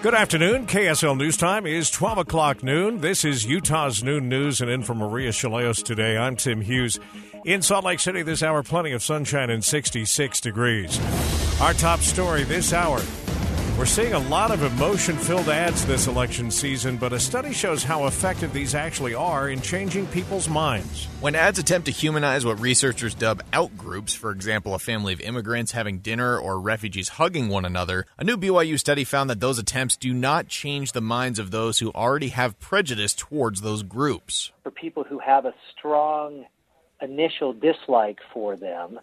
Good afternoon. KSL News Time is 12 o'clock noon. This is Utah's Noon News and in from Maria Shilaos today. I'm Tim Hughes. In Salt Lake City this hour, plenty of sunshine and 66 degrees. Our top story this hour we're seeing a lot of emotion filled ads this election season, but a study shows how effective these actually are in changing people's minds. When ads attempt to humanize what researchers dub outgroups, for example, a family of immigrants having dinner or refugees hugging one another, a new BYU study found that those attempts do not change the minds of those who already have prejudice towards those groups. For people who have a strong initial dislike for them,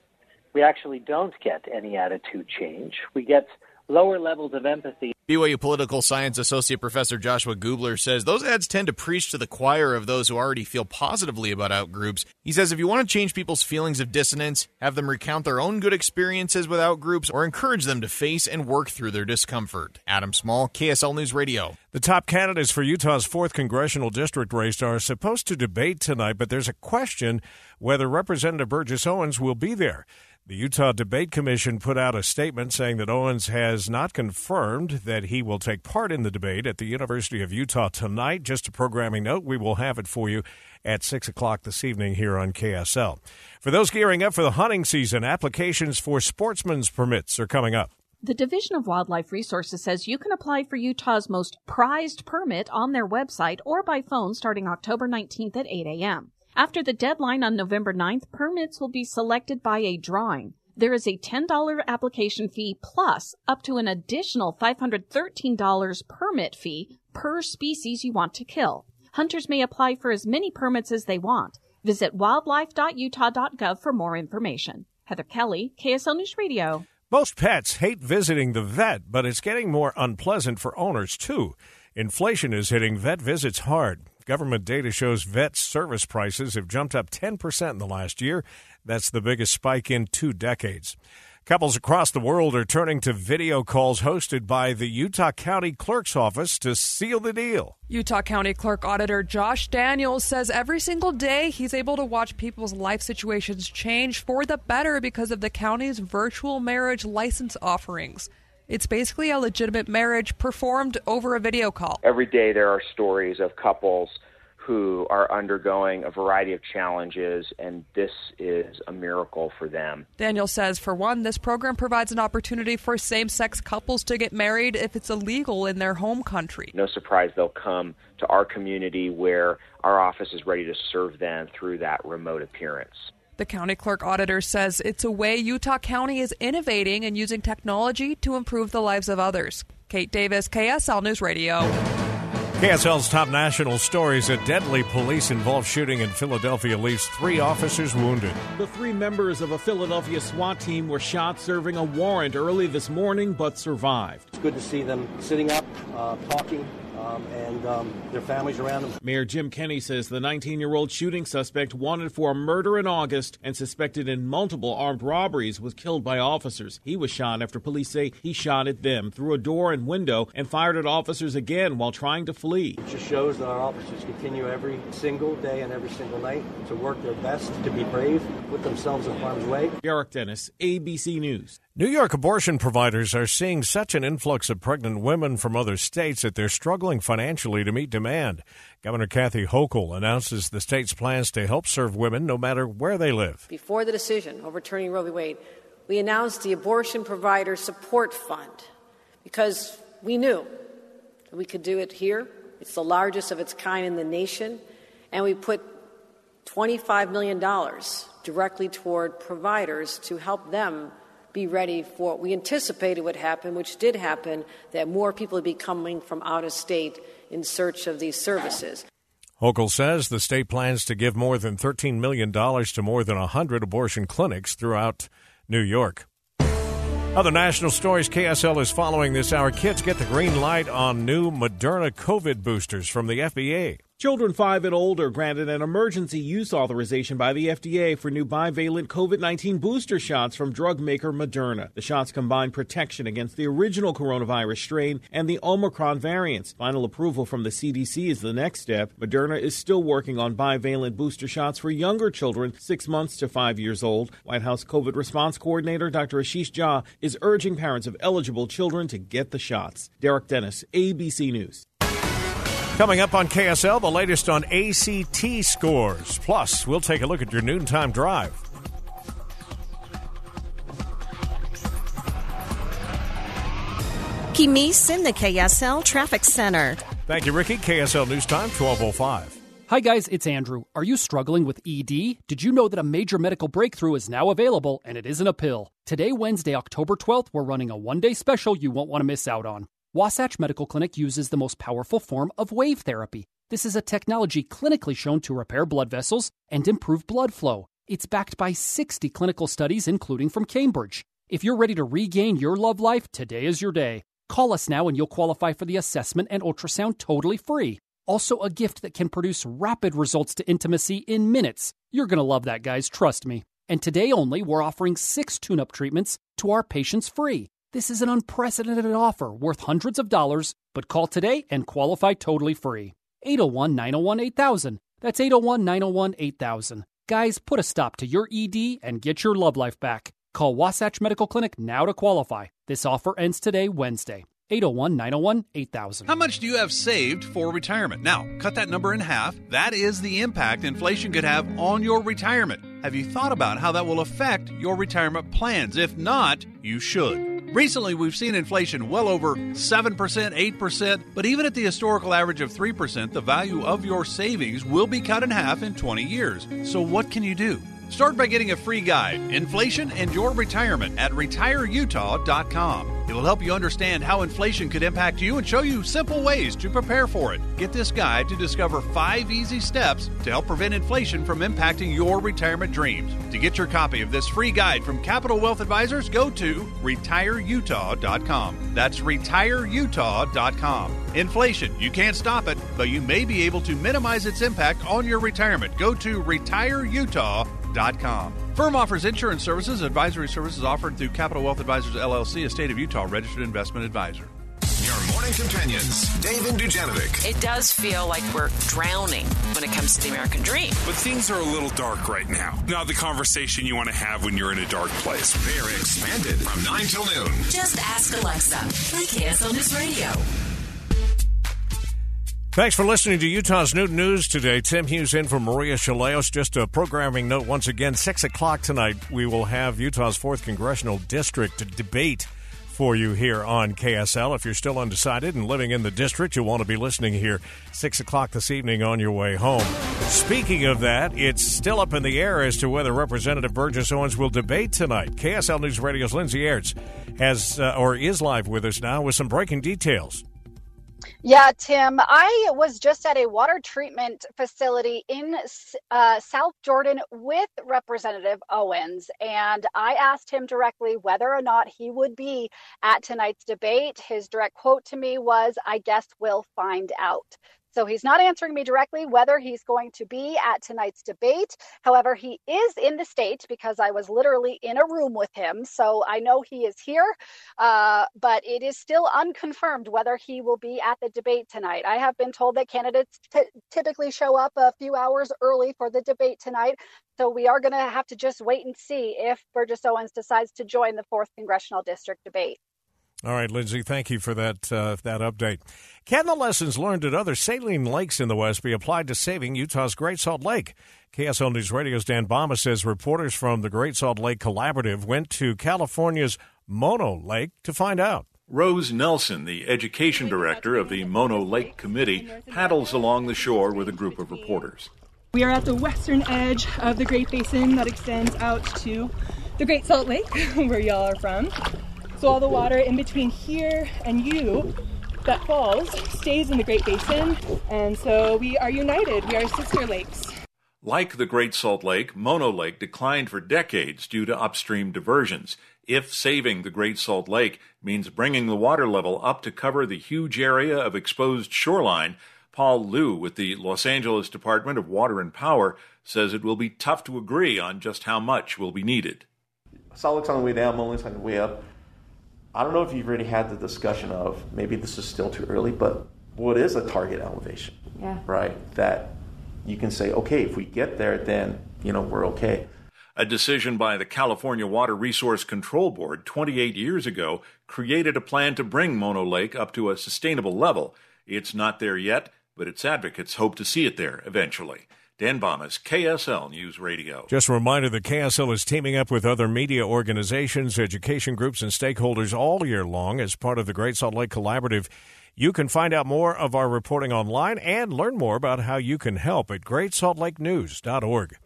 we actually don't get any attitude change. We get lower levels of empathy. BYU Political Science Associate Professor Joshua Gubler says those ads tend to preach to the choir of those who already feel positively about outgroups. He says if you want to change people's feelings of dissonance, have them recount their own good experiences with outgroups or encourage them to face and work through their discomfort. Adam Small, KSL News Radio. The top candidates for Utah's 4th congressional district race are supposed to debate tonight, but there's a question whether Representative Burgess Owens will be there. The Utah Debate Commission put out a statement saying that Owens has not confirmed that he will take part in the debate at the University of Utah tonight. Just a programming note, we will have it for you at 6 o'clock this evening here on KSL. For those gearing up for the hunting season, applications for sportsman's permits are coming up. The Division of Wildlife Resources says you can apply for Utah's most prized permit on their website or by phone starting October 19th at 8 a.m. After the deadline on November 9th, permits will be selected by a drawing. There is a $10 application fee plus up to an additional $513 permit fee per species you want to kill. Hunters may apply for as many permits as they want. Visit wildlife.utah.gov for more information. Heather Kelly, KSL News Radio. Most pets hate visiting the vet, but it's getting more unpleasant for owners too. Inflation is hitting vet visits hard. Government data shows vet service prices have jumped up 10% in the last year. That's the biggest spike in two decades. Couples across the world are turning to video calls hosted by the Utah County Clerk's Office to seal the deal. Utah County Clerk Auditor Josh Daniels says every single day he's able to watch people's life situations change for the better because of the county's virtual marriage license offerings. It's basically a legitimate marriage performed over a video call. Every day there are stories of couples who are undergoing a variety of challenges, and this is a miracle for them. Daniel says, for one, this program provides an opportunity for same sex couples to get married if it's illegal in their home country. No surprise they'll come to our community where our office is ready to serve them through that remote appearance. The county clerk auditor says it's a way Utah County is innovating and using technology to improve the lives of others. Kate Davis, KSL News Radio. KSL's top national stories a deadly police involved shooting in Philadelphia leaves three officers wounded. The three members of a Philadelphia SWAT team were shot serving a warrant early this morning but survived. It's good to see them sitting up, uh, talking, um, and um, their families around them. Mayor Jim Kenney says the 19 year old shooting suspect wanted for a murder in August and suspected in multiple armed robberies was killed by officers. He was shot after police say he shot at them through a door and window and fired at officers again while trying to flee. It just shows that our officers continue every single day and every single night to work their best to be brave, put themselves in harm's way. Garrick Dennis, ABC News. New York abortion providers are seeing such an influx of pregnant women from other states that they're struggling financially to meet demand. Governor Kathy Hochul announces the state's plans to help serve women no matter where they live. Before the decision overturning Roe v. Wade, we announced the Abortion Provider Support Fund because we knew we could do it here. It's the largest of its kind in the nation. And we put $25 million directly toward providers to help them be ready for what we anticipated would happen, which did happen, that more people would be coming from out of state in search of these services. Hochul says the state plans to give more than $13 million to more than 100 abortion clinics throughout New York. Other national stories KSL is following this hour. Kids get the green light on new Moderna COVID boosters from the FDA. Children 5 and older granted an emergency use authorization by the FDA for new bivalent COVID 19 booster shots from drug maker Moderna. The shots combine protection against the original coronavirus strain and the Omicron variants. Final approval from the CDC is the next step. Moderna is still working on bivalent booster shots for younger children 6 months to 5 years old. White House COVID response coordinator Dr. Ashish Jha is urging parents of eligible children to get the shots. Derek Dennis, ABC News. Coming up on KSL, the latest on ACT scores. Plus, we'll take a look at your noontime drive. Kimis in the KSL Traffic Center. Thank you, Ricky. KSL News Time, 1205. Hi, guys, it's Andrew. Are you struggling with ED? Did you know that a major medical breakthrough is now available and it isn't a pill? Today, Wednesday, October 12th, we're running a one day special you won't want to miss out on. Wasatch Medical Clinic uses the most powerful form of wave therapy. This is a technology clinically shown to repair blood vessels and improve blood flow. It's backed by 60 clinical studies, including from Cambridge. If you're ready to regain your love life, today is your day. Call us now and you'll qualify for the assessment and ultrasound totally free. Also, a gift that can produce rapid results to intimacy in minutes. You're going to love that, guys, trust me. And today only, we're offering six tune up treatments to our patients free. This is an unprecedented offer worth hundreds of dollars, but call today and qualify totally free. 801 901 8000. That's 801 901 8000. Guys, put a stop to your ED and get your love life back. Call Wasatch Medical Clinic now to qualify. This offer ends today, Wednesday. 801 901 8000. How much do you have saved for retirement? Now, cut that number in half. That is the impact inflation could have on your retirement. Have you thought about how that will affect your retirement plans? If not, you should. Recently, we've seen inflation well over 7%, 8%, but even at the historical average of 3%, the value of your savings will be cut in half in 20 years. So, what can you do? Start by getting a free guide, Inflation and Your Retirement, at retireutah.com. It will help you understand how inflation could impact you and show you simple ways to prepare for it. Get this guide to discover five easy steps to help prevent inflation from impacting your retirement dreams. To get your copy of this free guide from Capital Wealth Advisors, go to retireutah.com. That's retireutah.com. Inflation, you can't stop it, but you may be able to minimize its impact on your retirement. Go to retireutah.com. Firm offers insurance services, advisory services offered through Capital Wealth Advisors LLC, a state of Utah registered investment advisor. Your morning companions, Dave and Dujanovic. It does feel like we're drowning when it comes to the American dream. But things are a little dark right now. Not the conversation you want to have when you're in a dark place. They're expanded from 9 till noon. Just ask Alexa. Play KSL News Radio. Thanks for listening to Utah's Noon News today. Tim Hughes in for Maria Shilaos. Just a programming note once again, 6 o'clock tonight, we will have Utah's 4th Congressional District debate for you here on KSL. If you're still undecided and living in the district, you'll want to be listening here 6 o'clock this evening on your way home. Speaking of that, it's still up in the air as to whether Representative Burgess Owens will debate tonight. KSL News Radio's Lindsay Aerts has, uh, or is live with us now with some breaking details. Yeah, Tim, I was just at a water treatment facility in uh, South Jordan with Representative Owens, and I asked him directly whether or not he would be at tonight's debate. His direct quote to me was, I guess we'll find out. So he's not answering me directly whether he's going to be at tonight's debate. However, he is in the state because I was literally in a room with him. So I know he is here, uh, but it is still unconfirmed whether he will be at the debate tonight. I have been told that candidates t- typically show up a few hours early for the debate tonight. So we are going to have to just wait and see if Burgess Owens decides to join the 4th Congressional District debate. All right, Lindsay, thank you for that uh, that update. Can the lessons learned at other saline lakes in the West be applied to saving Utah's Great Salt Lake? KSL News Radio's Dan Bammes says reporters from the Great Salt Lake Collaborative went to California's Mono Lake to find out. Rose Nelson, the education director of the Mono Lake Committee, paddles along the shore with a group of reporters. We are at the western edge of the Great Basin that extends out to the Great Salt Lake, where y'all are from. So all the water in between here and you that falls stays in the Great Basin, and so we are united. We are sister lakes. Like the Great Salt Lake, Mono Lake declined for decades due to upstream diversions. If saving the Great Salt Lake means bringing the water level up to cover the huge area of exposed shoreline, Paul Liu with the Los Angeles Department of Water and Power says it will be tough to agree on just how much will be needed. Salt Lake's on the way down, Mono Lake's on the way up. I don't know if you've already had the discussion of maybe this is still too early, but what is a target elevation? Yeah. Right? That you can say, okay, if we get there, then, you know, we're okay. A decision by the California Water Resource Control Board 28 years ago created a plan to bring Mono Lake up to a sustainable level. It's not there yet, but its advocates hope to see it there eventually. Dan Bammes, KSL News Radio. Just a reminder that KSL is teaming up with other media organizations, education groups, and stakeholders all year long as part of the Great Salt Lake Collaborative. You can find out more of our reporting online and learn more about how you can help at greatsaltlakenews.org.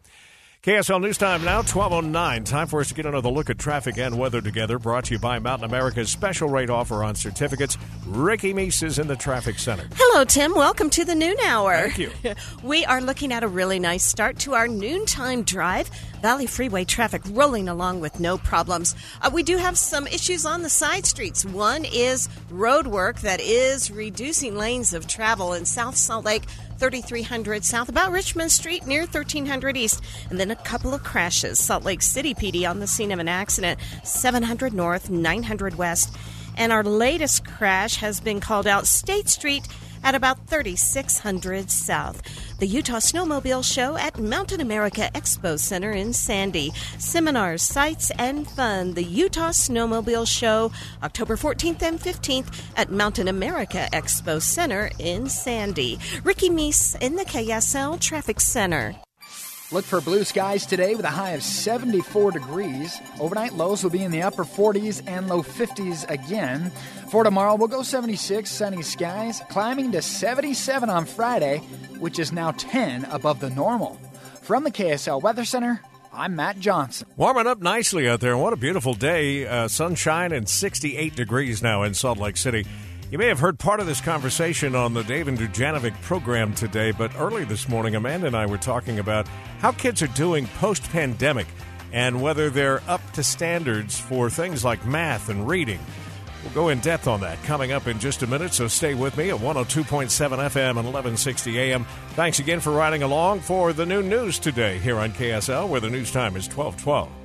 KSL News Time now, 1209. Time for us to get another look at traffic and weather together. Brought to you by Mountain America's special rate offer on certificates. Ricky Meese is in the traffic center. Hello, Tim. Welcome to the noon hour. Thank you. we are looking at a really nice start to our noontime drive. Valley Freeway traffic rolling along with no problems. Uh, we do have some issues on the side streets. One is road work that is reducing lanes of travel in South Salt Lake 3300 south, about Richmond Street near 1300 east, and then a couple of crashes. Salt Lake City PD on the scene of an accident, 700 north, 900 west. And our latest crash has been called out State Street at about 3600 south. The Utah Snowmobile Show at Mountain America Expo Center in Sandy. Seminars, sights, and fun. The Utah Snowmobile Show, October 14th and 15th at Mountain America Expo Center in Sandy. Ricky Meese in the KSL Traffic Center. Look for blue skies today with a high of 74 degrees. Overnight lows will be in the upper 40s and low 50s again. For tomorrow, we'll go 76, sunny skies, climbing to 77 on Friday, which is now 10 above the normal. From the KSL Weather Center, I'm Matt Johnson. Warming up nicely out there. What a beautiful day. Uh, sunshine and 68 degrees now in Salt Lake City. You may have heard part of this conversation on the Dave and Dujanovic program today, but early this morning, Amanda and I were talking about how kids are doing post pandemic and whether they're up to standards for things like math and reading. We'll go in depth on that coming up in just a minute, so stay with me at 102.7 FM and 1160 AM. Thanks again for riding along for the new news today here on KSL, where the news time is 1212.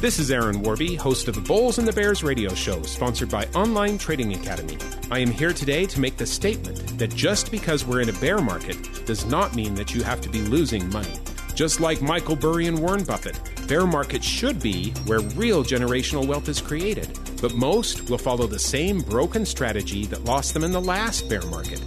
This is Aaron Warby, host of the Bulls and the Bears radio show, sponsored by Online Trading Academy. I am here today to make the statement that just because we're in a bear market does not mean that you have to be losing money. Just like Michael Burry and Warren Buffett, bear markets should be where real generational wealth is created. But most will follow the same broken strategy that lost them in the last bear market.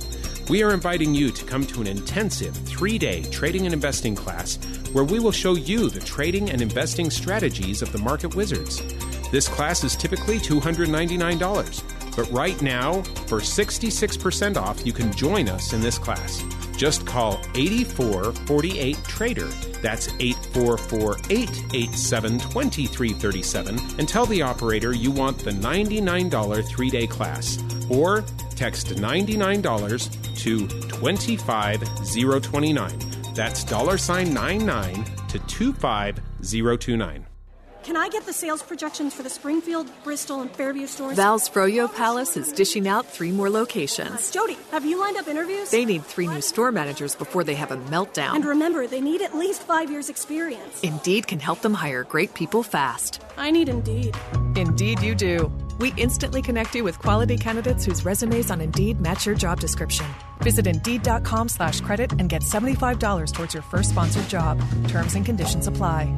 We are inviting you to come to an intensive three day trading and investing class where we will show you the trading and investing strategies of the market wizards. This class is typically $299, but right now, for 66% off, you can join us in this class. Just call 8448 Trader. That's 8448 87 2337 and tell the operator you want the $99 three day class. Or text $99 to 25029. That's dollar sign 99 to 25029. Can I get the sales projections for the Springfield, Bristol, and Fairview stores? Val's Froyo Palace is dishing out three more locations. Uh, Jody, have you lined up interviews? They need three new store managers before they have a meltdown. And remember, they need at least five years' experience. Indeed can help them hire great people fast. I need Indeed. Indeed, you do. We instantly connect you with quality candidates whose resumes on Indeed match your job description. Visit Indeed.com slash credit and get $75 towards your first sponsored job. Terms and conditions apply.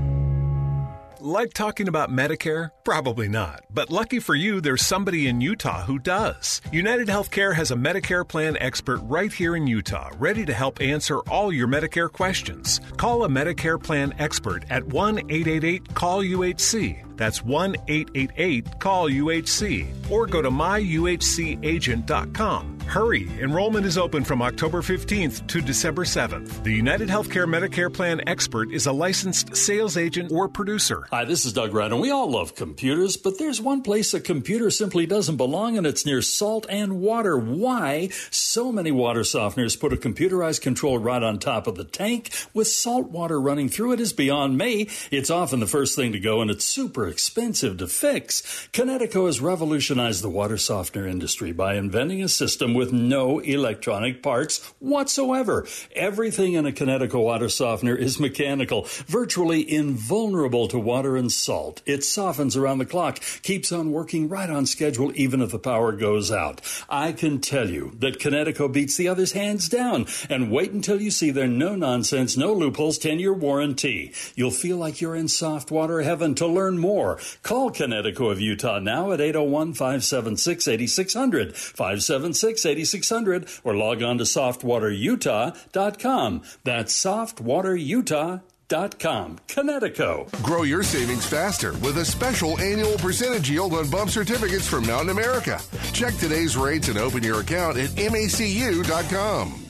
Like talking about Medicare? Probably not. But lucky for you, there's somebody in Utah who does. United Healthcare has a Medicare plan expert right here in Utah, ready to help answer all your Medicare questions. Call a Medicare plan expert at 1 888 CALL UHC. That's 1 888 CALL UHC. Or go to myuhcagent.com. Hurry! Enrollment is open from October 15th to December 7th. The United Healthcare Medicare Plan expert is a licensed sales agent or producer. Hi, this is Doug Wright, and we all love computers, but there's one place a computer simply doesn't belong, and it's near salt and water. Why? So many water softeners put a computerized control right on top of the tank with salt water running through it is beyond me. It's often the first thing to go, and it's super expensive to fix. Kinetico has revolutionized the water softener industry by inventing a system with no electronic parts whatsoever. Everything in a Kinetico water softener is mechanical, virtually invulnerable to water and salt. It softens around the clock, keeps on working right on schedule even if the power goes out. I can tell you that Kinetico beats the others hands down. And wait until you see their no nonsense, no loopholes 10 year warranty. You'll feel like you're in soft water heaven. To learn more, call Kinetico of Utah now at 801 576 8600. 576 8600 or log on to softwaterutah.com. That's softwaterutah.com. Kinetico. Grow your savings faster with a special annual percentage yield on bump certificates from Mountain America. Check today's rates and open your account at macu.com.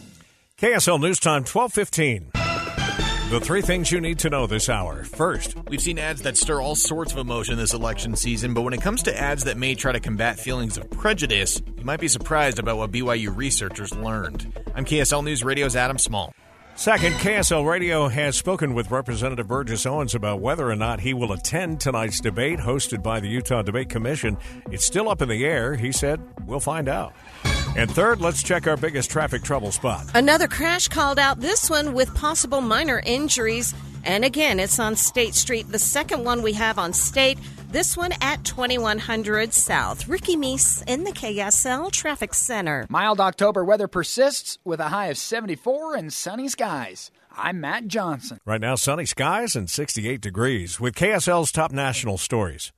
KSL News Time 1215. The three things you need to know this hour. First, we've seen ads that stir all sorts of emotion this election season, but when it comes to ads that may try to combat feelings of prejudice, you might be surprised about what BYU researchers learned. I'm KSL News Radio's Adam Small. Second, KSL Radio has spoken with Representative Burgess Owens about whether or not he will attend tonight's debate hosted by the Utah Debate Commission. It's still up in the air. He said, We'll find out. And third, let's check our biggest traffic trouble spot. Another crash called out, this one with possible minor injuries. And again, it's on State Street. The second one we have on State, this one at 2100 South. Ricky Meese in the KSL Traffic Center. Mild October weather persists with a high of 74 and sunny skies. I'm Matt Johnson. Right now, sunny skies and 68 degrees with KSL's top national stories.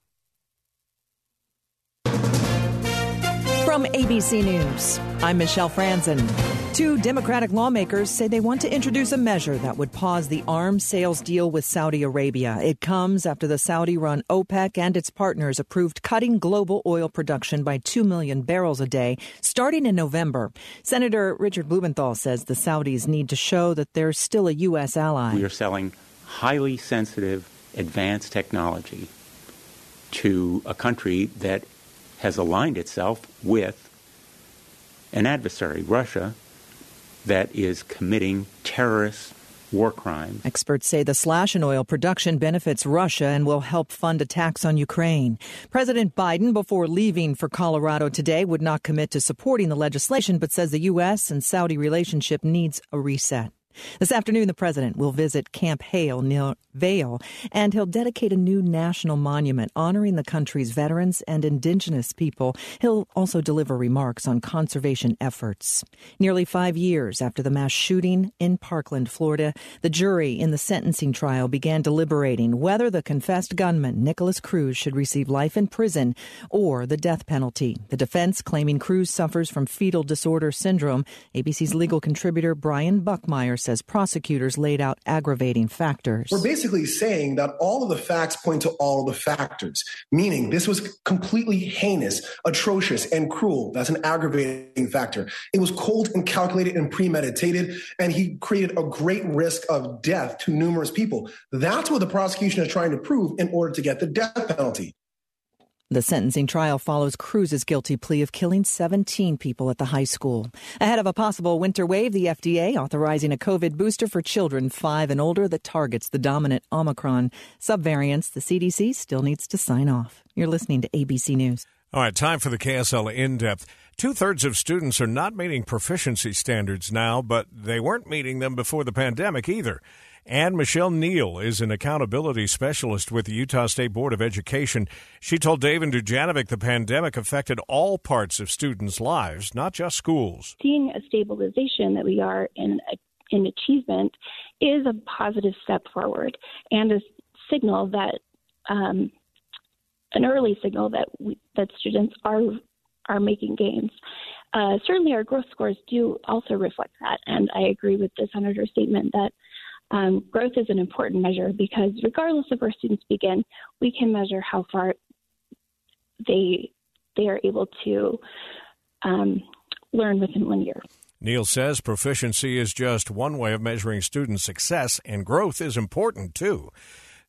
From ABC News, I'm Michelle Franzen. Two Democratic lawmakers say they want to introduce a measure that would pause the arms sales deal with Saudi Arabia. It comes after the Saudi run OPEC and its partners approved cutting global oil production by 2 million barrels a day starting in November. Senator Richard Blumenthal says the Saudis need to show that they're still a U.S. ally. We are selling highly sensitive advanced technology to a country that has aligned itself with an adversary, Russia, that is committing terrorist war crimes. Experts say the slash in oil production benefits Russia and will help fund attacks on Ukraine. President Biden, before leaving for Colorado today, would not commit to supporting the legislation, but says the U.S. and Saudi relationship needs a reset. This afternoon, the president will visit Camp Hale near Vail, and he'll dedicate a new national monument honoring the country's veterans and indigenous people. He'll also deliver remarks on conservation efforts. Nearly five years after the mass shooting in Parkland, Florida, the jury in the sentencing trial began deliberating whether the confessed gunman, Nikolas Cruz, should receive life in prison or the death penalty. The defense claiming Cruz suffers from fetal disorder syndrome. ABC's legal contributor Brian Buckmire says prosecutors laid out aggravating factors. We're basically saying that all of the facts point to all the factors, meaning this was completely heinous, atrocious, and cruel. That's an aggravating factor. It was cold and calculated and premeditated, and he created a great risk of death to numerous people. That's what the prosecution is trying to prove in order to get the death penalty. The sentencing trial follows Cruz's guilty plea of killing 17 people at the high school. Ahead of a possible winter wave, the FDA authorizing a COVID booster for children 5 and older that targets the dominant Omicron subvariants. The CDC still needs to sign off. You're listening to ABC News. All right, time for the KSL in depth. Two thirds of students are not meeting proficiency standards now, but they weren't meeting them before the pandemic either. And Michelle Neal is an accountability specialist with the Utah State Board of Education. She told Dave and Dujanovic the pandemic affected all parts of students' lives, not just schools. Seeing a stabilization that we are in in achievement is a positive step forward and a signal that um, an early signal that we, that students are are making gains. Uh, certainly, our growth scores do also reflect that, and I agree with the senator's statement that um, growth is an important measure because regardless of where students begin, we can measure how far they they are able to um, learn within one year. Neal says proficiency is just one way of measuring student success, and growth is important too.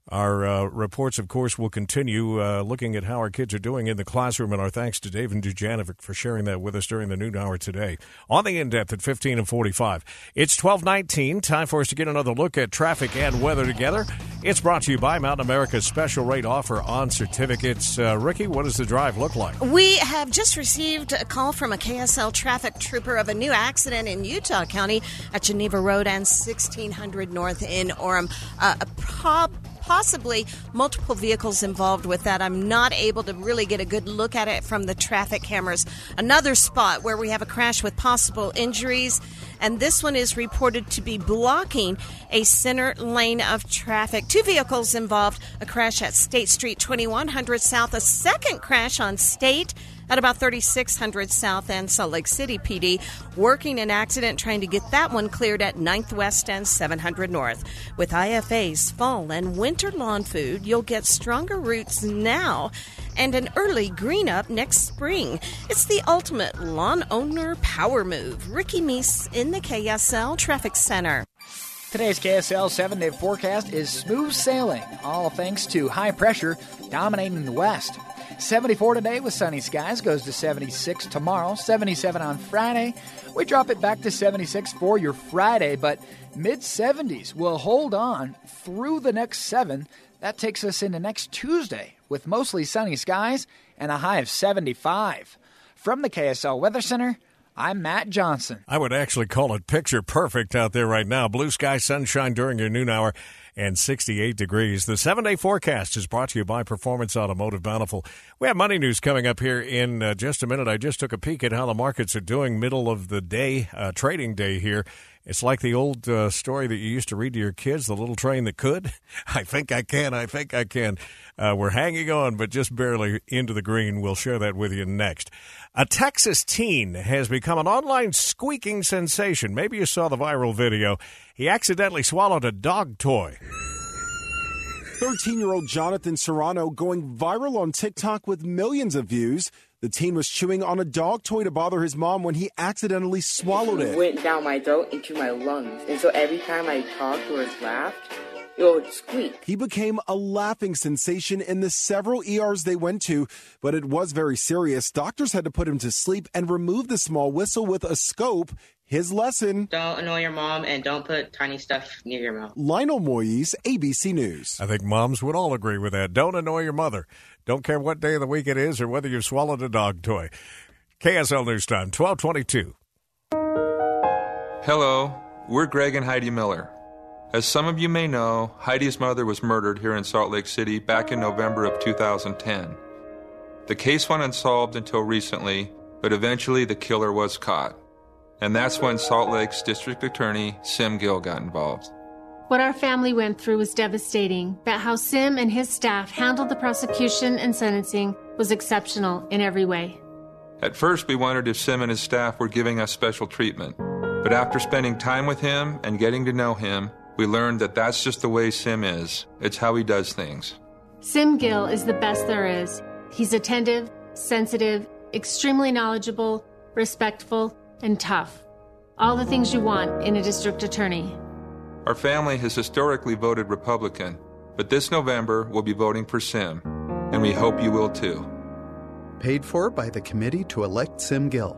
Our uh, reports, of course, will continue uh, looking at how our kids are doing in the classroom, and our thanks to Dave and Dujanovic for sharing that with us during the noon hour today. On the in-depth at 15 and 45. It's 1219. Time for us to get another look at traffic and weather together. It's brought to you by Mountain America's special rate offer on certificates. Uh, Ricky, what does the drive look like? We have just received a call from a KSL traffic trooper of a new accident in Utah County at Geneva Road and 1600 North in Orem. Uh, a prob- possibly multiple vehicles involved with that. I'm not able to really get a good look at it from the traffic cameras. Another spot where we have a crash with possible injuries, and this one is reported to be blocking a center lane of traffic. Two vehicles involved a crash at State Street 2100 South, a second crash on State at about 3600 South and Salt Lake City PD, working an accident trying to get that one cleared at 9th West and 700 North. With IFA's fall and winter lawn food, you'll get stronger roots now and an early green up next spring. It's the ultimate lawn owner power move. Ricky Meese in the KSL Traffic Center. Today's KSL 7 day forecast is smooth sailing, all thanks to high pressure dominating the west. 74 today with sunny skies, goes to 76 tomorrow, 77 on Friday. We drop it back to 76 for your Friday, but mid 70s will hold on through the next seven. That takes us into next Tuesday with mostly sunny skies and a high of 75. From the KSL Weather Center, I'm Matt Johnson. I would actually call it picture perfect out there right now. Blue sky, sunshine during your noon hour and 68 degrees. The seven day forecast is brought to you by Performance Automotive Bountiful. We have money news coming up here in uh, just a minute. I just took a peek at how the markets are doing, middle of the day, uh, trading day here. It's like the old uh, story that you used to read to your kids, the little train that could. I think I can. I think I can. Uh, we're hanging on, but just barely into the green. We'll share that with you next. A Texas teen has become an online squeaking sensation. Maybe you saw the viral video. He accidentally swallowed a dog toy. 13 year old Jonathan Serrano going viral on TikTok with millions of views. The teen was chewing on a dog toy to bother his mom when he accidentally swallowed it. It went down my throat into my lungs. And so every time I talked or laughed, it would squeak. He became a laughing sensation in the several ERs they went to, but it was very serious. Doctors had to put him to sleep and remove the small whistle with a scope. His lesson Don't annoy your mom and don't put tiny stuff near your mouth. Lionel Moise, ABC News. I think moms would all agree with that. Don't annoy your mother. Don't care what day of the week it is or whether you've swallowed a dog toy. KSL News Time, 1222. Hello, we're Greg and Heidi Miller. As some of you may know, Heidi's mother was murdered here in Salt Lake City back in November of 2010. The case went unsolved until recently, but eventually the killer was caught. And that's when Salt Lake's District Attorney, Sim Gill, got involved. What our family went through was devastating, but how Sim and his staff handled the prosecution and sentencing was exceptional in every way. At first, we wondered if Sim and his staff were giving us special treatment. But after spending time with him and getting to know him, we learned that that's just the way Sim is. It's how he does things. Sim Gill is the best there is. He's attentive, sensitive, extremely knowledgeable, respectful, and tough. All the things you want in a district attorney. Our family has historically voted Republican, but this November we'll be voting for Sim, and we hope you will too. Paid for by the committee to elect Sim Gill.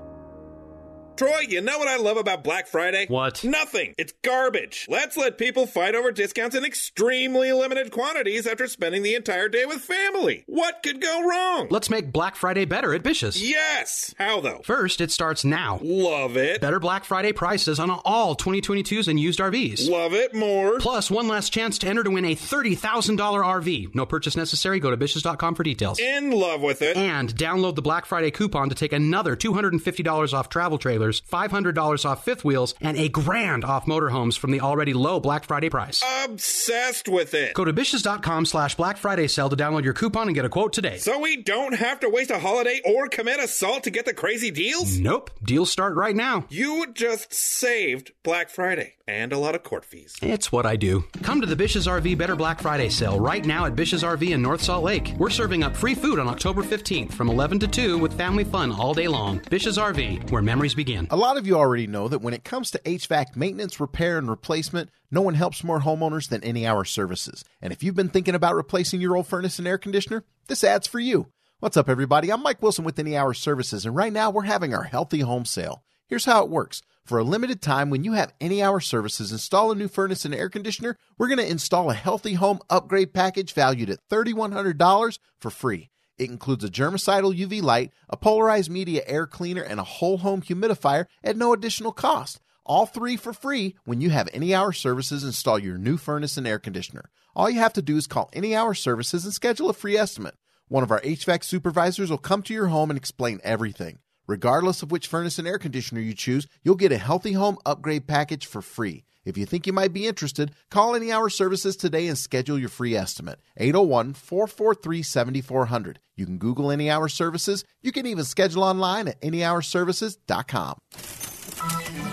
Troy, you know what I love about Black Friday? What? Nothing. It's garbage. Let's let people fight over discounts in extremely limited quantities after spending the entire day with family. What could go wrong? Let's make Black Friday better at Bish's. Yes! How though? First, it starts now. Love it. Better Black Friday prices on all 2022s and used RVs. Love it more. Plus, one last chance to enter to win a $30,000 RV. No purchase necessary. Go to Bish's.com for details. In love with it. And download the Black Friday coupon to take another $250 off travel trade trailers, $500 off fifth wheels, and a grand off motorhomes from the already low Black Friday price. Obsessed with it. Go to Bish's.com slash Black Friday sale to download your coupon and get a quote today. So we don't have to waste a holiday or commit assault to get the crazy deals? Nope. Deals start right now. You just saved Black Friday and a lot of court fees. It's what I do. Come to the Bish's RV Better Black Friday sale right now at Bish's RV in North Salt Lake. We're serving up free food on October 15th from 11 to 2 with family fun all day long. Bish's RV, where memories begin. A lot of you already know that when it comes to HVAC maintenance, repair, and replacement, no one helps more homeowners than Any Hour Services. And if you've been thinking about replacing your old furnace and air conditioner, this ad's for you. What's up, everybody? I'm Mike Wilson with Any Hour Services, and right now we're having our Healthy Home Sale. Here's how it works. For a limited time, when you have any hour services install a new furnace and air conditioner, we're going to install a healthy home upgrade package valued at $3,100 for free. It includes a germicidal UV light, a polarized media air cleaner, and a whole home humidifier at no additional cost. All three for free when you have any hour services install your new furnace and air conditioner. All you have to do is call any hour services and schedule a free estimate. One of our HVAC supervisors will come to your home and explain everything. Regardless of which furnace and air conditioner you choose, you'll get a healthy home upgrade package for free. If you think you might be interested, call Any Hour Services today and schedule your free estimate. 801 443 7400. You can Google Any Hour Services. You can even schedule online at anyhourservices.com.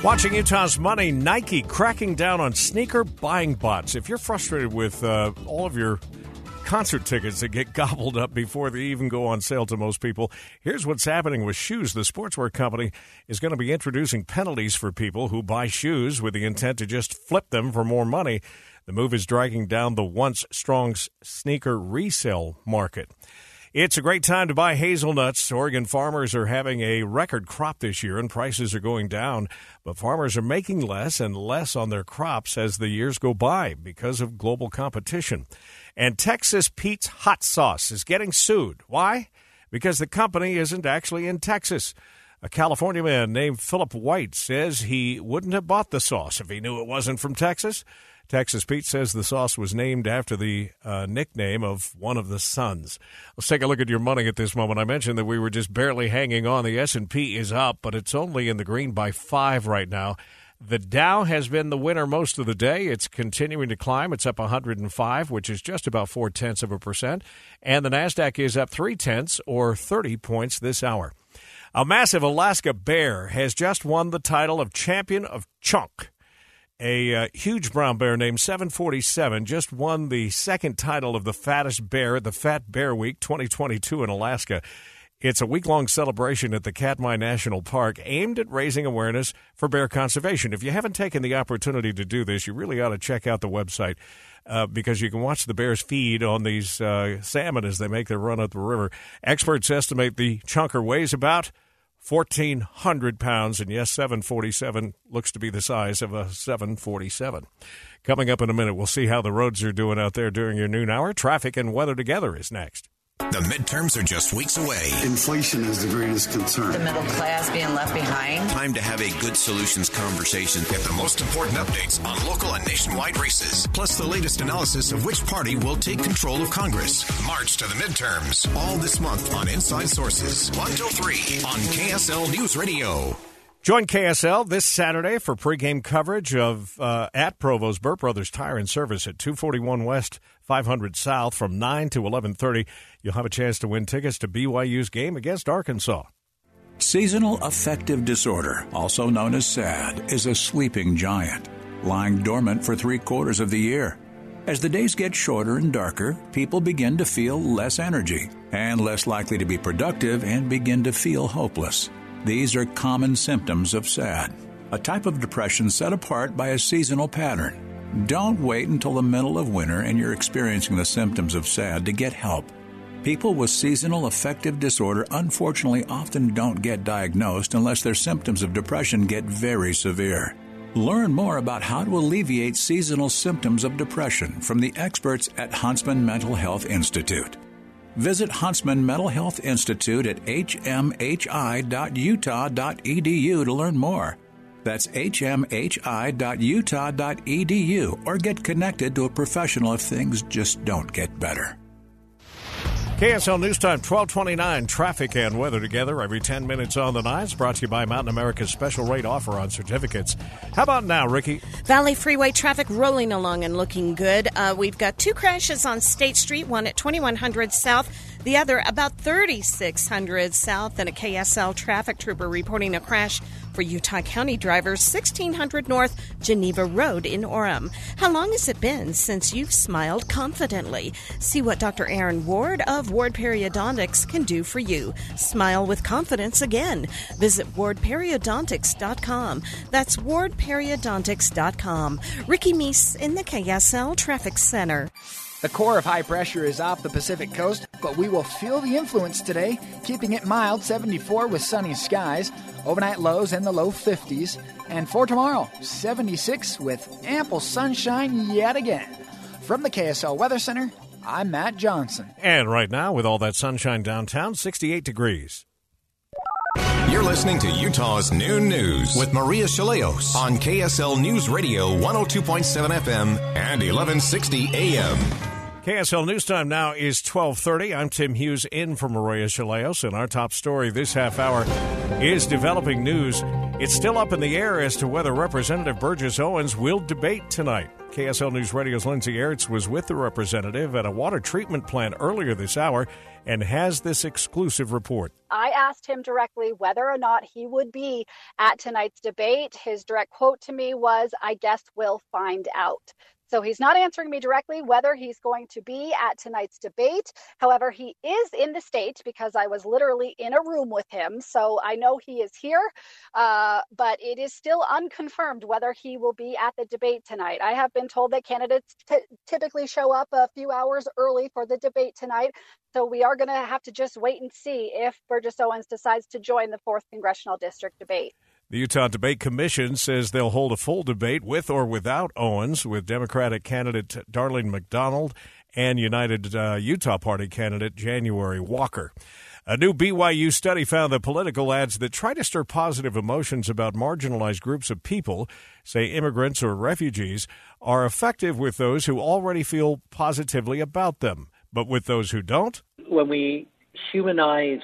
Watching Utah's Money, Nike cracking down on sneaker buying bots. If you're frustrated with uh, all of your concert tickets that get gobbled up before they even go on sale to most people. Here's what's happening with shoes. The sportswear company is going to be introducing penalties for people who buy shoes with the intent to just flip them for more money. The move is dragging down the once strong sneaker resale market. It's a great time to buy hazelnuts. Oregon farmers are having a record crop this year and prices are going down, but farmers are making less and less on their crops as the years go by because of global competition. And Texas Pete's Hot Sauce is getting sued. Why? Because the company isn't actually in Texas. A California man named Philip White says he wouldn't have bought the sauce if he knew it wasn't from Texas. Texas Pete says the sauce was named after the uh, nickname of one of the sons. Let's take a look at your money at this moment. I mentioned that we were just barely hanging on. The S&P is up, but it's only in the green by 5 right now. The Dow has been the winner most of the day. It's continuing to climb. It's up 105, which is just about four tenths of a percent. And the NASDAQ is up three tenths or 30 points this hour. A massive Alaska bear has just won the title of champion of chunk. A uh, huge brown bear named 747 just won the second title of the fattest bear at the Fat Bear Week 2022 in Alaska. It's a week long celebration at the Katmai National Park aimed at raising awareness for bear conservation. If you haven't taken the opportunity to do this, you really ought to check out the website uh, because you can watch the bears feed on these uh, salmon as they make their run up the river. Experts estimate the chunker weighs about 1,400 pounds, and yes, 747 looks to be the size of a 747. Coming up in a minute, we'll see how the roads are doing out there during your noon hour. Traffic and weather together is next. The midterms are just weeks away. Inflation is the greatest concern. The middle class being left behind. Time to have a good solutions conversation. Get the most important updates on local and nationwide races, plus the latest analysis of which party will take control of Congress. March to the midterms. All this month on Inside Sources. 1 till 3 on KSL News Radio. Join KSL this Saturday for pregame coverage of uh, at Provo's Burt Brothers Tire and Service at 241 West, 500 South from 9 to 11:30. You'll have a chance to win tickets to BYU's game against Arkansas. Seasonal affective disorder, also known as SAD, is a sleeping giant, lying dormant for three quarters of the year. As the days get shorter and darker, people begin to feel less energy and less likely to be productive and begin to feel hopeless. These are common symptoms of SAD, a type of depression set apart by a seasonal pattern. Don't wait until the middle of winter and you're experiencing the symptoms of SAD to get help. People with seasonal affective disorder unfortunately often don't get diagnosed unless their symptoms of depression get very severe. Learn more about how to alleviate seasonal symptoms of depression from the experts at Huntsman Mental Health Institute. Visit Huntsman Mental Health Institute at hmhi.utah.edu to learn more. That's hmhi.utah.edu or get connected to a professional if things just don't get better. KSL News Time 1229 traffic and weather together every 10 minutes on the nights brought to you by Mountain America's special rate offer on certificates. How about now, Ricky? Valley Freeway traffic rolling along and looking good. Uh, we've got two crashes on State Street, one at 2100 South the other, about 3600 south, and a KSL traffic trooper reporting a crash for Utah County drivers 1600 North Geneva Road in Orem. How long has it been since you've smiled confidently? See what Dr. Aaron Ward of Ward Periodontics can do for you. Smile with confidence again. Visit wardperiodontics.com. That's wardperiodontics.com. Ricky Meese in the KSL Traffic Center. The core of high pressure is off the Pacific coast, but we will feel the influence today, keeping it mild 74 with sunny skies, overnight lows in the low 50s, and for tomorrow, 76 with ample sunshine yet again. From the KSL Weather Center, I'm Matt Johnson. And right now, with all that sunshine downtown, 68 degrees. You're listening to Utah's Noon News with Maria Shilaos on KSL News Radio 102.7 FM and 1160 AM. KSL News Time now is 1230. I'm Tim Hughes in for Maria Shilaos, and our top story this half hour is developing news. It's still up in the air as to whether Representative Burgess Owens will debate tonight. KSL News Radio's Lindsay Aerts was with the representative at a water treatment plant earlier this hour and has this exclusive report. I asked him directly whether or not he would be at tonight's debate. His direct quote to me was, I guess we'll find out. So he's not answering me directly whether he's going to be at tonight's debate. However, he is in the state because I was literally in a room with him. So I know he is here, uh, but it is still unconfirmed whether he will be at the debate tonight. I have been told that candidates t- typically show up a few hours early for the debate tonight. So we are going to have to just wait and see if Burgess Owens decides to join the 4th Congressional District debate. The Utah Debate Commission says they'll hold a full debate with or without Owens, with Democratic candidate Darlene McDonald and United uh, Utah Party candidate January Walker. A new BYU study found that political ads that try to stir positive emotions about marginalized groups of people, say immigrants or refugees, are effective with those who already feel positively about them. But with those who don't? When we humanize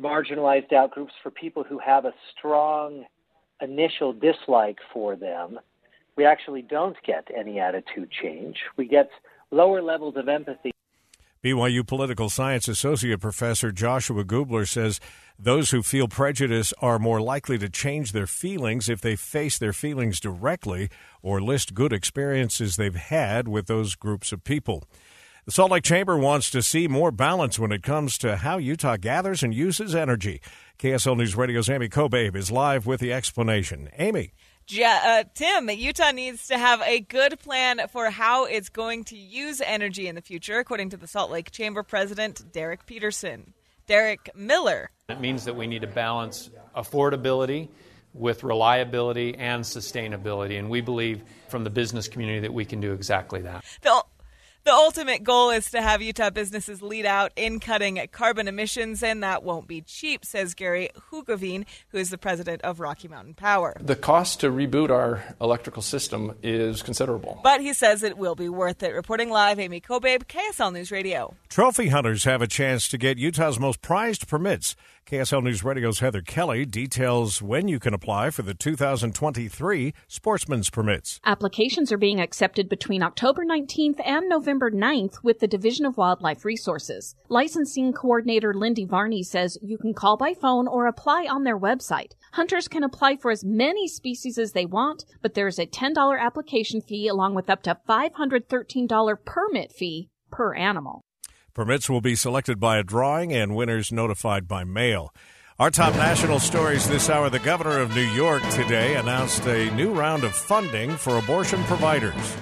marginalized out groups for people who have a strong initial dislike for them, we actually don't get any attitude change. We get lower levels of empathy. BYU Political Science Associate Professor Joshua Gubler says those who feel prejudice are more likely to change their feelings if they face their feelings directly or list good experiences they've had with those groups of people. The Salt Lake Chamber wants to see more balance when it comes to how Utah gathers and uses energy. KSL News Radio's Amy Kobabe is live with the explanation. Amy. Yeah, uh, Tim, Utah needs to have a good plan for how it's going to use energy in the future, according to the Salt Lake Chamber president, Derek Peterson. Derek Miller. It means that we need to balance affordability with reliability and sustainability, and we believe from the business community that we can do exactly that. The the ultimate goal is to have Utah businesses lead out in cutting carbon emissions, and that won't be cheap, says Gary Hoogeveen, who is the president of Rocky Mountain Power. The cost to reboot our electrical system is considerable. But he says it will be worth it. Reporting live, Amy Kobabe, KSL News Radio. Trophy hunters have a chance to get Utah's most prized permits. KSL News Radio's Heather Kelly details when you can apply for the 2023 sportsman's permits. Applications are being accepted between October 19th and November 9th with the Division of Wildlife Resources. Licensing coordinator Lindy Varney says you can call by phone or apply on their website. Hunters can apply for as many species as they want, but there is a $10 application fee along with up to $513 permit fee per animal. Permits will be selected by a drawing and winners notified by mail. Our top national stories this hour the governor of New York today announced a new round of funding for abortion providers.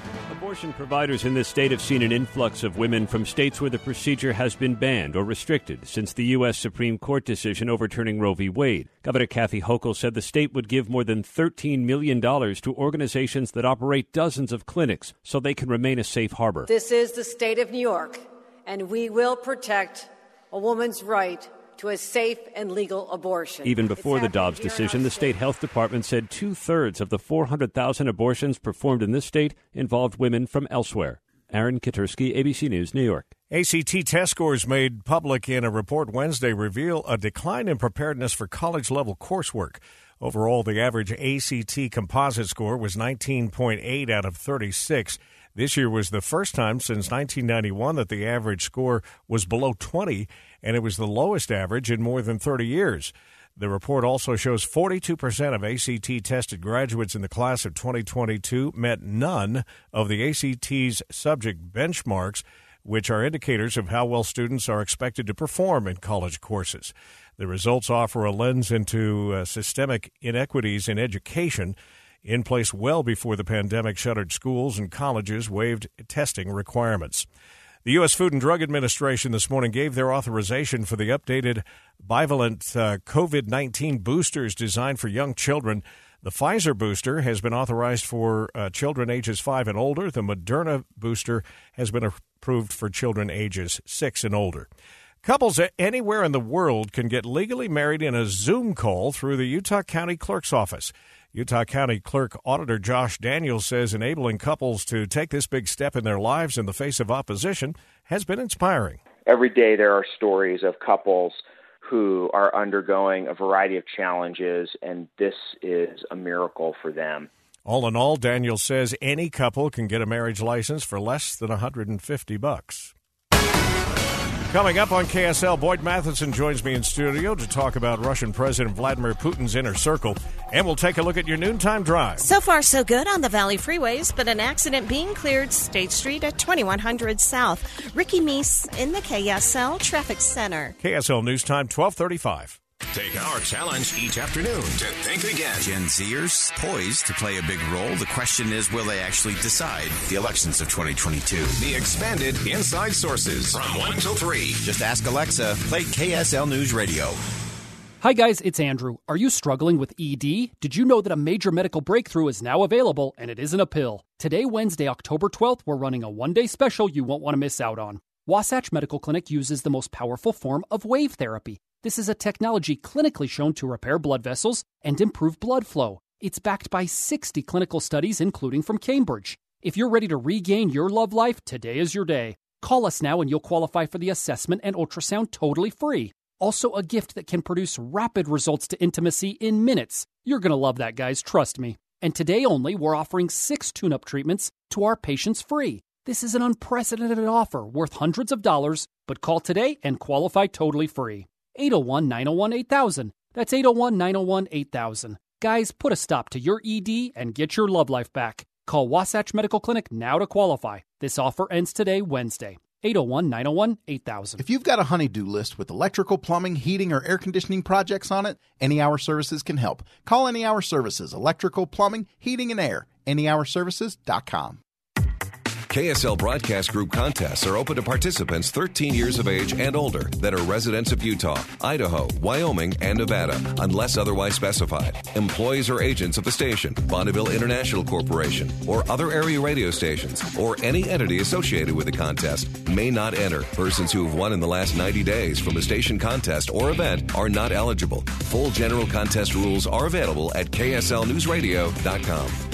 Abortion providers in this state have seen an influx of women from states where the procedure has been banned or restricted since the U.S. Supreme Court decision overturning Roe v. Wade. Governor Kathy Hochul said the state would give more than $13 million to organizations that operate dozens of clinics so they can remain a safe harbor. This is the state of New York and we will protect a woman's right to a safe and legal abortion. Even before the Dobbs decision, the state health department said two thirds of the 400,000 abortions performed in this state involved women from elsewhere. Aaron Katersky, ABC News, New York. ACT test scores made public in a report Wednesday reveal a decline in preparedness for college level coursework. Overall, the average ACT composite score was 19.8 out of 36. This year was the first time since 1991 that the average score was below 20, and it was the lowest average in more than 30 years. The report also shows 42% of ACT tested graduates in the class of 2022 met none of the ACT's subject benchmarks which are indicators of how well students are expected to perform in college courses. The results offer a lens into uh, systemic inequities in education in place well before the pandemic shuttered schools and colleges waived testing requirements. The U.S. Food and Drug Administration this morning gave their authorization for the updated bivalent uh, COVID 19 boosters designed for young children. The Pfizer booster has been authorized for uh, children ages 5 and older. The Moderna booster has been approved for children ages 6 and older. Couples anywhere in the world can get legally married in a Zoom call through the Utah County Clerk's Office. Utah County Clerk Auditor Josh Daniels says enabling couples to take this big step in their lives in the face of opposition has been inspiring. Every day there are stories of couples who are undergoing a variety of challenges, and this is a miracle for them. All in all, Daniel says any couple can get a marriage license for less than 150 bucks. Coming up on KSL, Boyd Matheson joins me in studio to talk about Russian President Vladimir Putin's inner circle, and we'll take a look at your noontime drive. So far, so good on the Valley freeways, but an accident being cleared State Street at 2100 South. Ricky Meese in the KSL Traffic Center. KSL News Time, 1235. Take our challenge each afternoon to think again. Gen Zers poised to play a big role. The question is, will they actually decide the elections of 2022? The expanded Inside Sources from 1 till 3. Just ask Alexa, play KSL News Radio. Hi guys, it's Andrew. Are you struggling with ED? Did you know that a major medical breakthrough is now available and it isn't a pill? Today, Wednesday, October 12th, we're running a one day special you won't want to miss out on. Wasatch Medical Clinic uses the most powerful form of wave therapy. This is a technology clinically shown to repair blood vessels and improve blood flow. It's backed by 60 clinical studies, including from Cambridge. If you're ready to regain your love life, today is your day. Call us now and you'll qualify for the assessment and ultrasound totally free. Also, a gift that can produce rapid results to intimacy in minutes. You're going to love that, guys, trust me. And today only, we're offering six tune up treatments to our patients free. This is an unprecedented offer worth hundreds of dollars, but call today and qualify totally free. 801 901 8000. That's 801 901 8000. Guys, put a stop to your ED and get your love life back. Call Wasatch Medical Clinic now to qualify. This offer ends today, Wednesday. 801 901 8000. If you've got a honeydew list with electrical, plumbing, heating, or air conditioning projects on it, Any Hour Services can help. Call Any Hour Services, electrical, plumbing, heating, and air. AnyHourServices.com. KSL Broadcast Group contests are open to participants 13 years of age and older that are residents of Utah, Idaho, Wyoming, and Nevada, unless otherwise specified. Employees or agents of the station, Bonneville International Corporation, or other area radio stations, or any entity associated with the contest may not enter. Persons who have won in the last 90 days from a station contest or event are not eligible. Full general contest rules are available at kslnewsradio.com.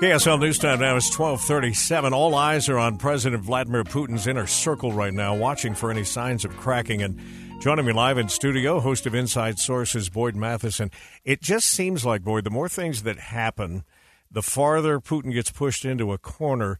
KSL News Time now is 1237. All eyes are on President Vladimir Putin's inner circle right now, watching for any signs of cracking. And joining me live in studio, host of Inside Sources, Boyd Matheson. It just seems like, Boyd, the more things that happen, the farther Putin gets pushed into a corner,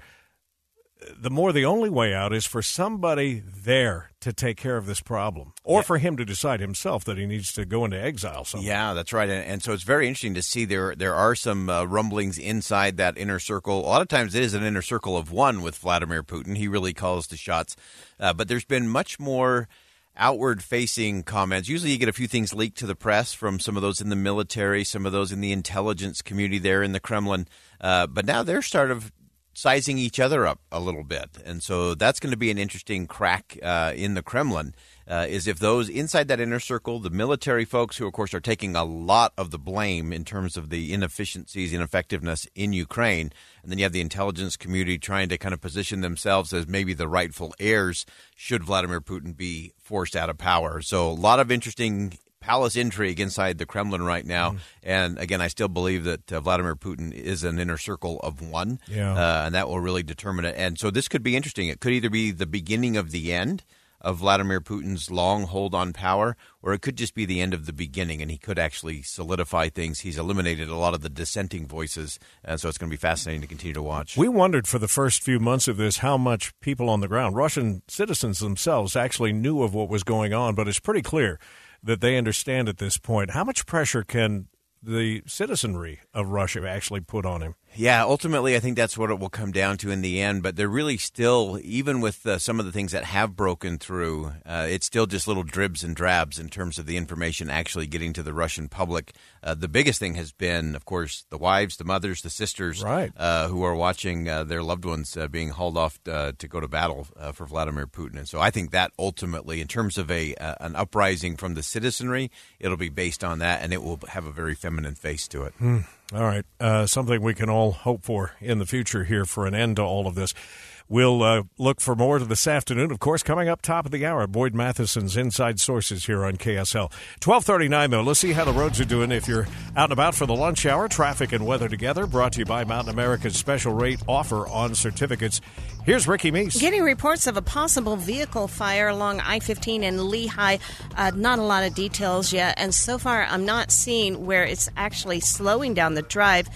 the more the only way out is for somebody there to take care of this problem, or yeah. for him to decide himself that he needs to go into exile. Somewhere. Yeah, that's right. And, and, so it's very interesting to see there there are some uh, rumblings inside that inner circle. A lot of times it is an inner circle of one with Vladimir Putin. He really calls the shots, uh, but there's been much more outward facing comments. Usually you get a few things leaked to the press from some of those in the military, some of those in the intelligence community there in the Kremlin. Uh, but now they're sort of sizing each other up a little bit. And so that's going to be an interesting crack uh, in the Kremlin. Uh, is if those inside that inner circle, the military folks who, of course, are taking a lot of the blame in terms of the inefficiencies, ineffectiveness in Ukraine, and then you have the intelligence community trying to kind of position themselves as maybe the rightful heirs should Vladimir Putin be forced out of power. So a lot of interesting palace intrigue inside the Kremlin right now. Mm. And again, I still believe that uh, Vladimir Putin is an inner circle of one, yeah. uh, and that will really determine it. And so this could be interesting. It could either be the beginning of the end of Vladimir Putin's long hold on power, or it could just be the end of the beginning, and he could actually solidify things. He's eliminated a lot of the dissenting voices, and so it's going to be fascinating to continue to watch. We wondered for the first few months of this how much people on the ground, Russian citizens themselves, actually knew of what was going on, but it's pretty clear that they understand at this point. How much pressure can the citizenry of Russia actually put on him? Yeah, ultimately, I think that's what it will come down to in the end. But they're really still, even with uh, some of the things that have broken through, uh, it's still just little dribs and drabs in terms of the information actually getting to the Russian public. Uh, the biggest thing has been, of course, the wives, the mothers, the sisters, right. Uh, who are watching uh, their loved ones uh, being hauled off to go to battle for Vladimir Putin. And so I think that ultimately, in terms of a an uprising from the citizenry, it'll be based on that, and it will have a very feminine face to it. Hmm. All right. Uh, something we can all hope for in the future here for an end to all of this. We'll uh, look for more to this afternoon. Of course, coming up top of the hour, Boyd Matheson's Inside Sources here on KSL. 1239, though. Let's see how the roads are doing. If you're out and about for the lunch hour, traffic and weather together, brought to you by Mountain America's special rate offer on certificates. Here's Ricky Meese. Getting reports of a possible vehicle fire along I-15 in Lehi. Uh, not a lot of details yet. And so far, I'm not seeing where it's actually slowing down the drive.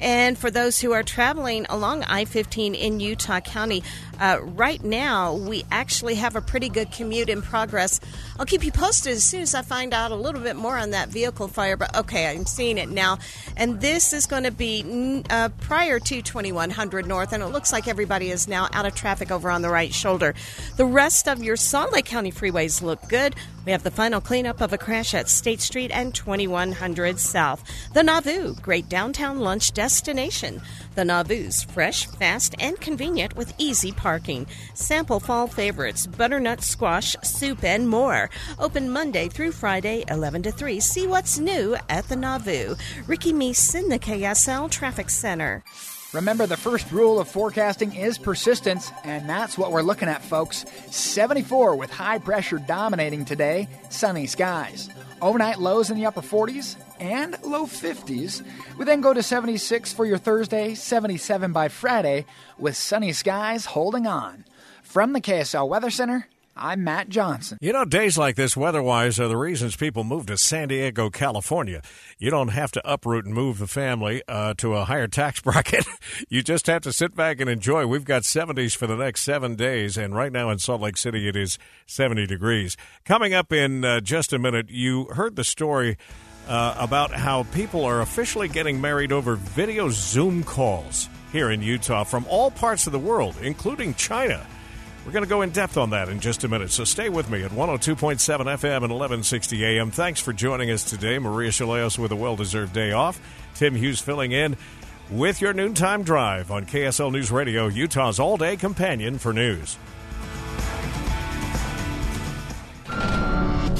And for those who are traveling along I 15 in Utah County, uh, right now we actually have a pretty good commute in progress. I'll keep you posted as soon as I find out a little bit more on that vehicle fire, but okay, I'm seeing it now. And this is going to be uh, prior to 2100 North, and it looks like everybody is now out of traffic over on the right shoulder. The rest of your Salt Lake County freeways look good. We have the final cleanup of a crash at State Street and 2100 South. The Nauvoo, great downtown lunch destination. The Nauvoo's fresh, fast, and convenient with easy parking. Sample fall favorites, butternut squash, soup, and more. Open Monday through Friday, 11 to 3. See what's new at the Nauvoo. Ricky Meese in the KSL Traffic Center. Remember, the first rule of forecasting is persistence, and that's what we're looking at, folks. 74 with high pressure dominating today, sunny skies. Overnight lows in the upper 40s and low 50s. We then go to 76 for your Thursday, 77 by Friday, with sunny skies holding on. From the KSL Weather Center, I'm Matt Johnson. You know, days like this, weather wise, are the reasons people move to San Diego, California. You don't have to uproot and move the family uh, to a higher tax bracket. you just have to sit back and enjoy. We've got 70s for the next seven days, and right now in Salt Lake City, it is 70 degrees. Coming up in uh, just a minute, you heard the story. Uh, about how people are officially getting married over video Zoom calls here in Utah from all parts of the world, including China. We're going to go in depth on that in just a minute, so stay with me at 102.7 FM and 1160 AM. Thanks for joining us today. Maria Shilaos with a well deserved day off. Tim Hughes filling in with your noontime drive on KSL News Radio, Utah's all day companion for news.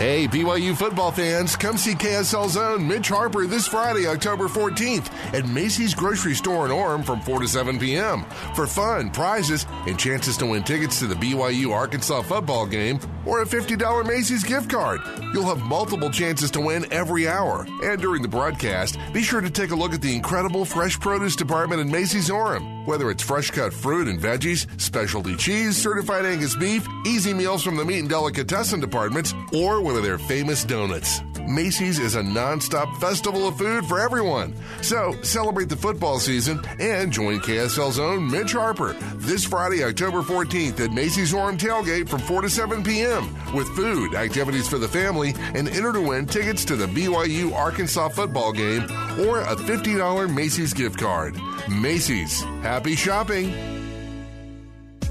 Hey, BYU football fans, come see KSL's own Mitch Harper this Friday, October 14th at Macey's Grocery Store in Orem from 4 to 7 p.m. for fun, prizes, and chances to win tickets to the BYU Arkansas football game or a $50 Macey's gift card. You'll have multiple chances to win every hour. And during the broadcast, be sure to take a look at the incredible fresh produce department in Macey's Orem. Whether it's fresh cut fruit and veggies, specialty cheese, certified Angus beef, easy meals from the meat and delicatessen departments, or one of their famous donuts. Macey's is a non-stop festival of food for everyone. So celebrate the football season and join KSL's own Mitch Harper this Friday, October 14th at Macey's Orem Tailgate from 4 to 7 p.m. with food, activities for the family, and enter to win tickets to the BYU Arkansas football game or a $50 Macey's gift card. Macey's. Happy shopping!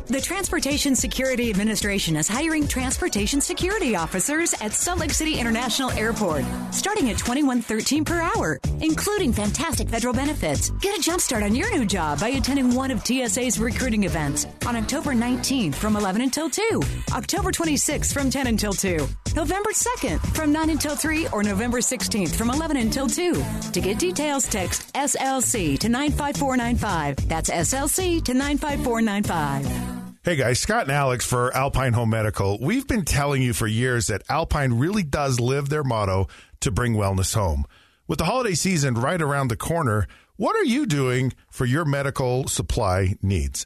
The Transportation Security Administration is hiring transportation security officers at Salt Lake City International Airport, starting at $21.13 per hour, including fantastic federal benefits. Get a jump start on your new job by attending one of TSA's recruiting events on October 19th from 11 until 2, October 26th from 10 until 2, November 2nd from 9 until 3, or November 16th from 11 until 2. To get details, text SLC to 95495. That's SLC to 95495. Hey guys, Scott and Alex for Alpine Home Medical. We've been telling you for years that Alpine really does live their motto to bring wellness home. With the holiday season right around the corner, what are you doing for your medical supply needs?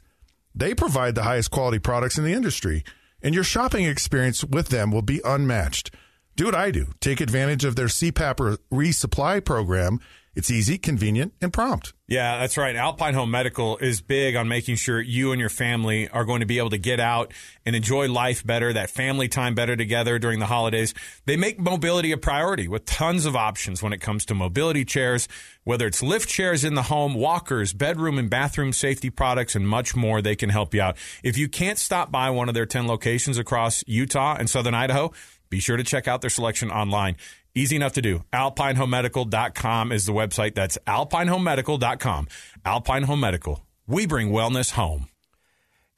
They provide the highest quality products in the industry, and your shopping experience with them will be unmatched. Do what I do. Take advantage of their CPAP resupply program it's easy, convenient, and prompt. Yeah, that's right. Alpine Home Medical is big on making sure you and your family are going to be able to get out and enjoy life better, that family time better together during the holidays. They make mobility a priority with tons of options when it comes to mobility chairs, whether it's lift chairs in the home, walkers, bedroom and bathroom safety products, and much more. They can help you out. If you can't stop by one of their 10 locations across Utah and southern Idaho, be sure to check out their selection online. Easy enough to do. AlpineHomeMedical.com is the website. That's AlpineHomeMedical.com. Alpine Home Medical. We bring wellness home.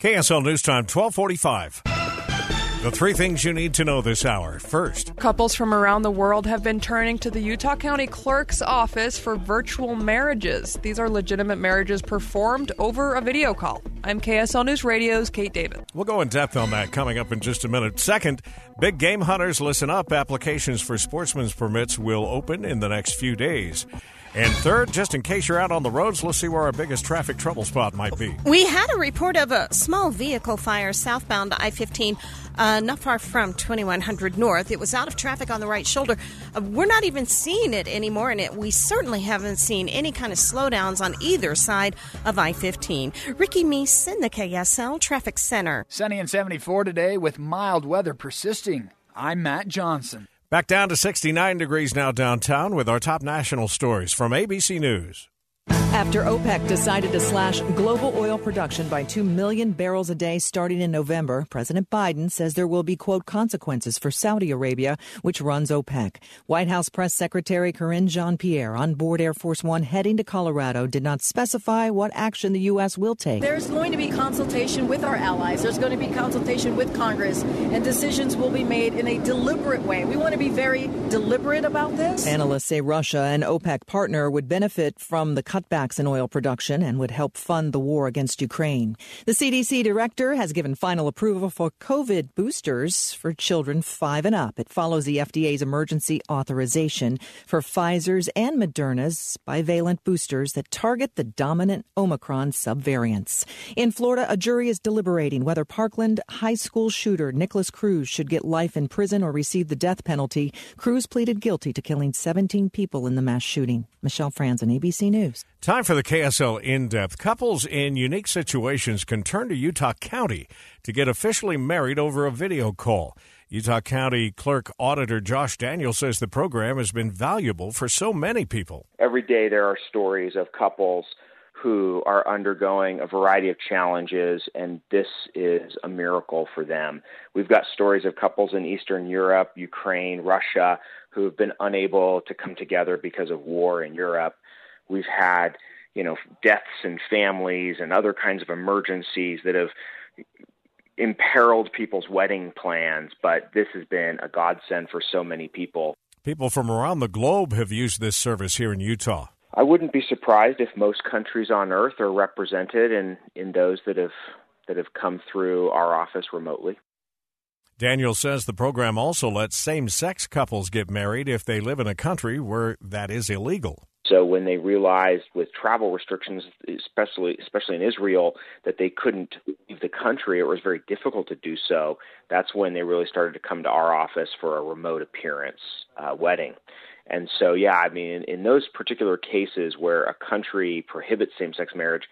KSL News Time, 1245. The three things you need to know this hour. First, couples from around the world have been turning to the Utah County Clerk's office for virtual marriages. These are legitimate marriages performed over a video call. I'm KSL News Radio's Kate David. We'll go in depth on that coming up in just a minute. Second, big game hunters, listen up. Applications for sportsman's permits will open in the next few days. And third, just in case you're out on the roads, let's see where our biggest traffic trouble spot might be. We had a report of a small vehicle fire southbound I 15, uh, not far from 2100 North. It was out of traffic on the right shoulder. Uh, we're not even seeing it anymore, and it, we certainly haven't seen any kind of slowdowns on either side of I 15. Ricky Meese in the KSL Traffic Center. Sunny and 74 today with mild weather persisting. I'm Matt Johnson. Back down to 69 degrees now downtown with our top national stories from ABC News. After OPEC decided to slash global oil production by 2 million barrels a day starting in November, President Biden says there will be, quote, consequences for Saudi Arabia, which runs OPEC. White House Press Secretary Karine Jean Pierre on board Air Force One heading to Colorado did not specify what action the U.S. will take. There's going to be consultation with our allies, there's going to be consultation with Congress, and decisions will be made in a deliberate way. We want to be very deliberate about this. Analysts say Russia, an OPEC partner, would benefit from the cutbacks in oil production and would help fund the war against Ukraine. The CDC director has given final approval for COVID boosters for children five and up. It follows the FDA's emergency authorization for Pfizer's and Moderna's bivalent boosters that target the dominant Omicron subvariants. In Florida, a jury is deliberating whether Parkland high school shooter Nikolas Cruz should get life in prison or receive the death penalty. Cruz pleaded guilty to killing 17 people in the mass shooting. Michelle Franzen, ABC News. Time for the KSL in depth. Couples in unique situations can turn to Utah County to get officially married over a video call. Utah County Clerk Auditor Josh Daniel says the program has been valuable for so many people. Every day there are stories of couples who are undergoing a variety of challenges, and this is a miracle for them. We've got stories of couples in Eastern Europe, Ukraine, Russia, who have been unable to come together because of war in Europe. We've had, you know, deaths in families and other kinds of emergencies that have imperiled people's wedding plans, but this has been a godsend for so many people. People from around the globe have used this service here in Utah. I wouldn't be surprised if most countries on earth are represented in, in those that have that have come through our office remotely. Daniel says the program also lets same sex couples get married if they live in a country where that is illegal. So when they realized with travel restrictions, especially especially in Israel, that they couldn't leave the country, or it was very difficult to do so. That's when they really started to come to our office for a remote appearance uh, wedding. And so, yeah, I mean, in, in those particular cases where a country prohibits same-sex marriage,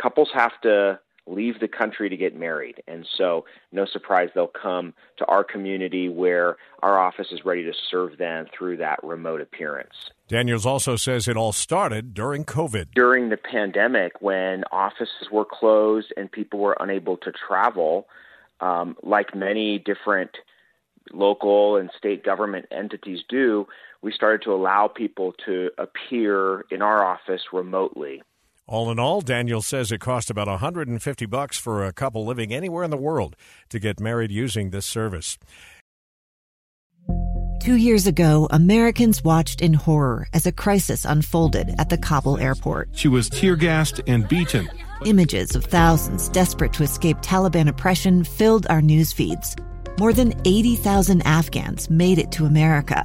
couples have to leave the country to get married. And so, no surprise, they'll come to our community where our office is ready to serve them through that remote appearance. Daniels also says it all started during COVID. During the pandemic, when offices were closed and people were unable to travel, um, like many different local and state government entities do, we started to allow people to appear in our office remotely. All in all, Daniel says it cost about 150 bucks for a couple living anywhere in the world to get married using this service. Two years ago, Americans watched in horror as a crisis unfolded at the Kabul airport. She was tear gassed and beaten. Images of thousands desperate to escape Taliban oppression filled our news feeds. More than 80,000 Afghans made it to America.